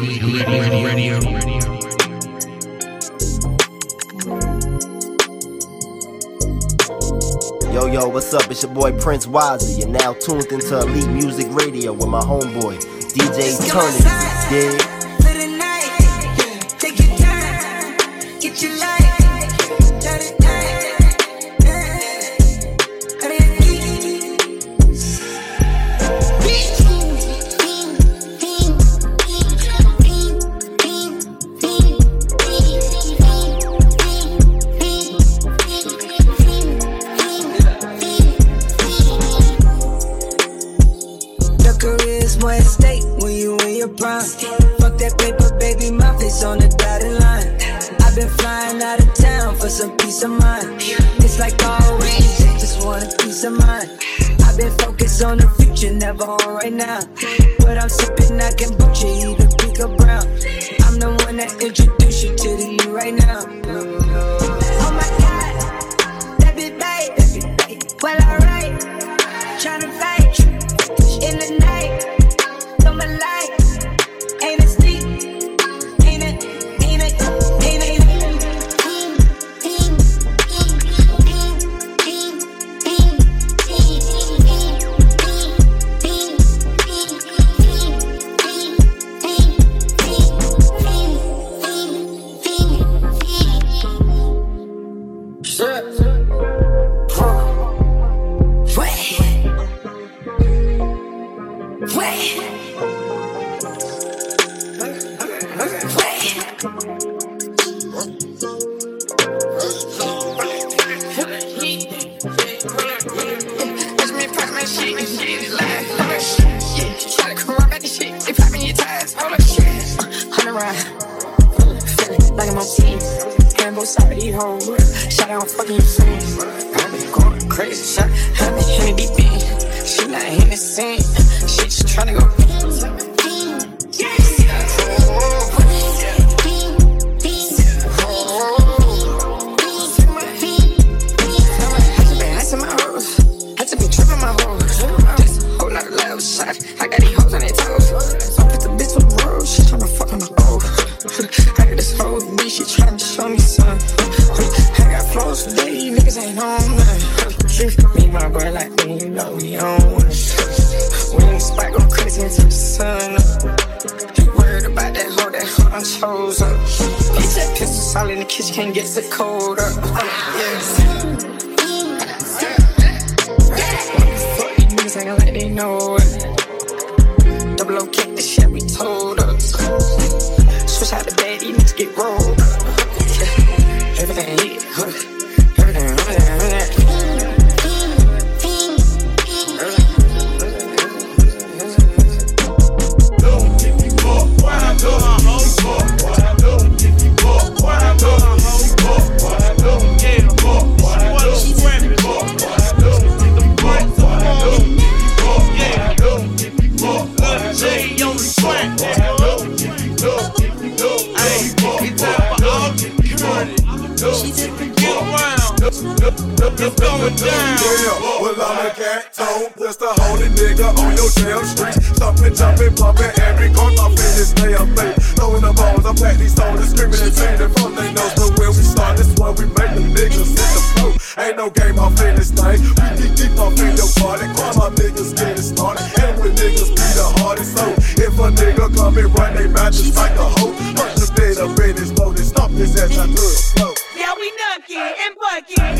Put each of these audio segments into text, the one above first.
radio, radio, radio. Yo, yo, what's up? It's your boy Prince Wazzy. You're now tuned into Elite Music Radio with my homeboy, DJ Eternity. Dig? Peace of mind. I've been focused on the future, never on right now. But I'm sipping, I can you, either pink or brown. I'm the one that introduced acting like they know She took the get around. It's going down. Yeah, well, I'm a cat tone. That's the holy nigga on your damn street. Thumping, jumping, pumping, every gun off in this damn thing. Throwing the I'm patting these stones, screaming and painting from their nose. But when we start, this why we make them niggas hit the floor. Ain't no game off in this. We keep deep off in party. Cry my niggas getting started. And with niggas be the hardest. So if a nigga come and run, they match just like a hoe. Punch the bit up in his load and stop this as I do. the flow now we nucking and bucking.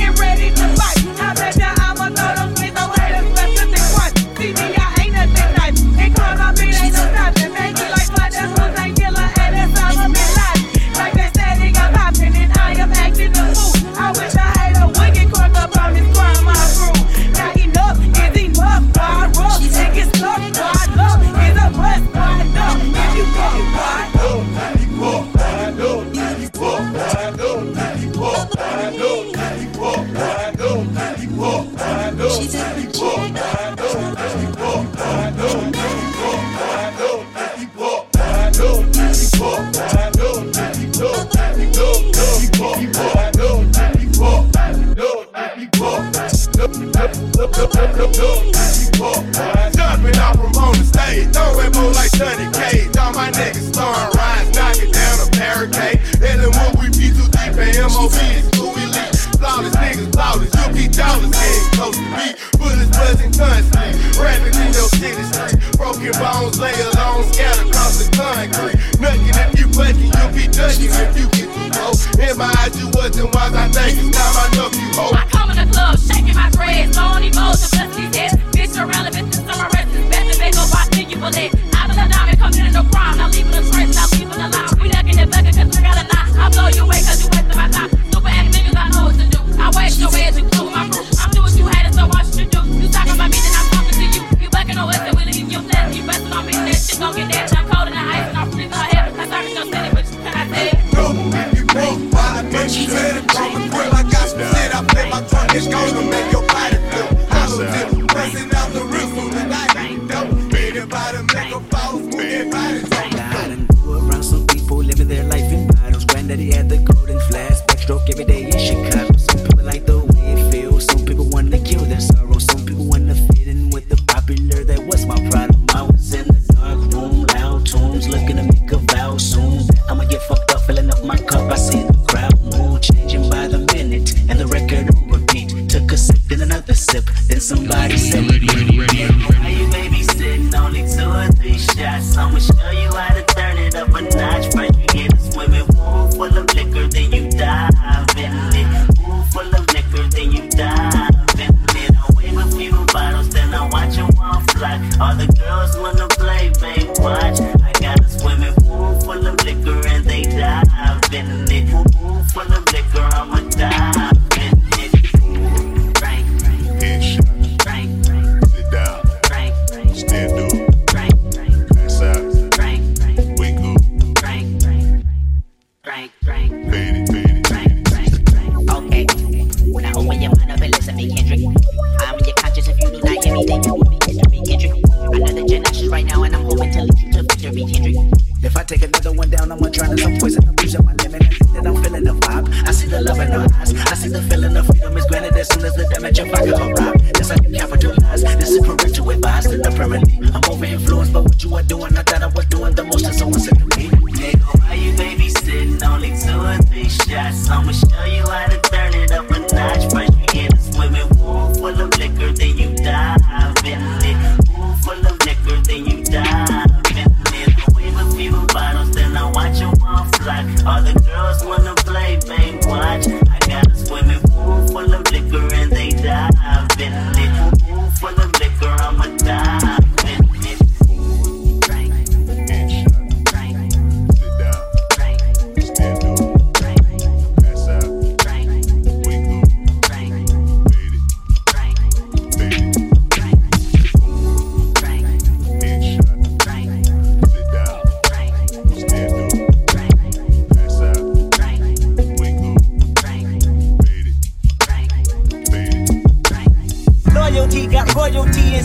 look, look, look, look, look, she pop. Jumping off from on the stage, throwing more like Sunny K. All my niggas throwing rides, knocking down a barricade. And then when we be too deep, and MOV is who we leak. Flawless niggas, flawless, you'll be dollars, ain't close to me. Bullets buzzing constantly, rapping in your city street. Broken bones lay alone, scattered across the concrete. Nothing if you bucking, you'll be ducking if you in my eyes, you wasn't wise, I think. Now I love you, ho. I come in the club, shaking my dreads, long emotion, plus these heads. Bitch, you're relevant to summer residents. Better make up, I think you believe. I been a diamond, committed no crime. Now leaving a trace, now leaving a lie. We looking at begging, cause we got a knife. I blow you away, cause you you out of 30.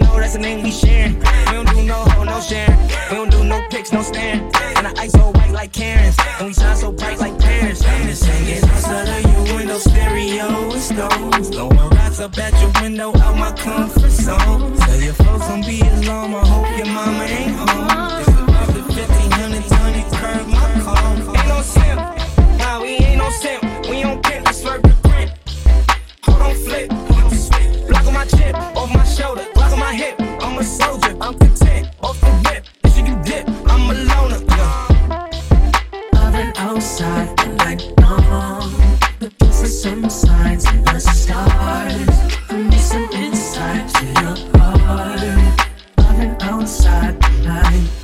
don't know that's the name we sharing. We don't do no hoe, no sharing. We don't do no pics, no staring. And the ice so white like Karens. And we shine so bright like parents. I'm just hanging outside of your window stereo. It's gold. Throwing rocks up at your window out my comfort zone. Tell your folks don't be alarmed. I hope your mama ain't home. It's above the 1500 ton, it curve my car. Ain't no simp. Nah, we ain't no simp. We don't pimp, it's worth the print. Hold on, flip. Block on my chip, off my shoulder, on my hip. I'm a soldier, I'm content. Off the whip, if you can dip, I'm a loner. Yeah. Other outside, like no. But this is some signs and the stars. I need some insight to your heart. Other outside, like.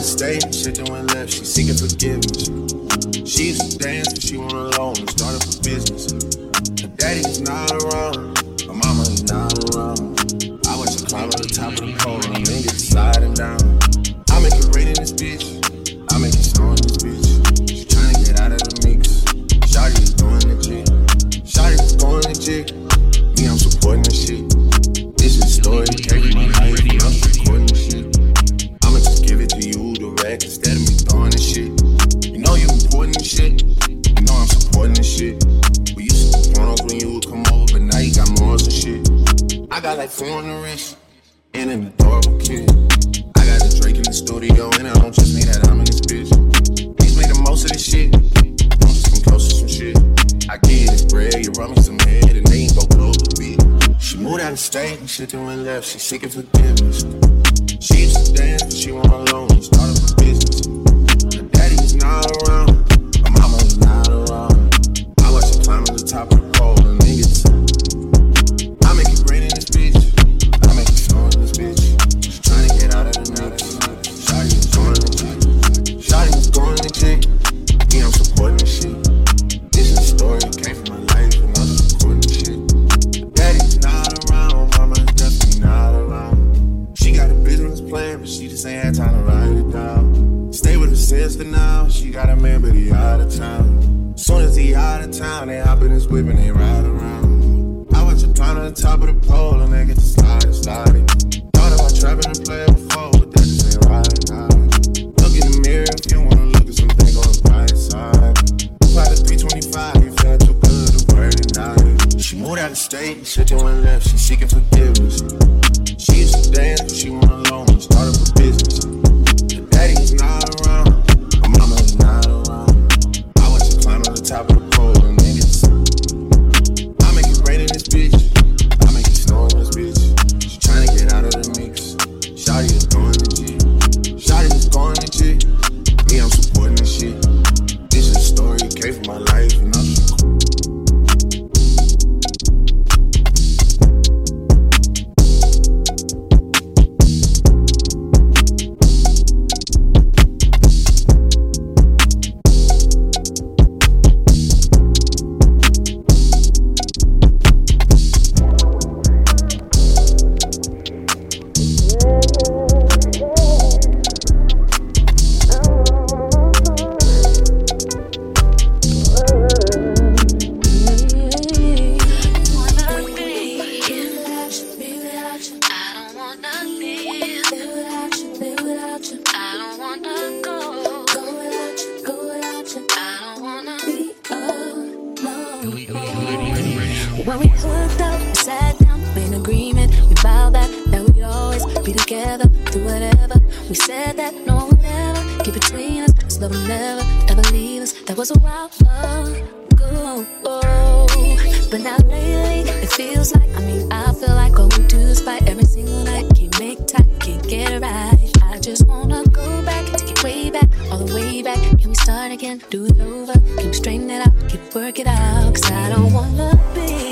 to stay. Shit that went left, she seeking forgiveness. She used to dance, but she went alone and started for business. Her daddy's not around, her mama is not around. I watch to climb to the top of the pole. shit. You know I'm supporting this shit. We used to do pornos when you would come over, but now you got Mars and shit. I got like four on the wrist and an adorable kid. I got a Drake in the studio, and I don't just mean that I'm in this bitch. He's made the most of this shit. I'm just some close to some shit. I get this bread, you run me some head, and they ain't go close a bit. She moved out of state and shit then went left. She's seeking forgiveness. She used to dance, but she want alone. one left, she seeking forgiveness. She used to dance, but she went alone and started a business. Her daddy not. said that no one would ever get between us. So love will never ever leave us. That was a while ago. But now lately, it feels like I mean, I feel like going to this fight every single night. Can't make time, can't get it right. I just wanna go back, take it way back, all the way back. Can we start again? Do it over? Can we straighten it out? Can we work it out? Cause I don't wanna be.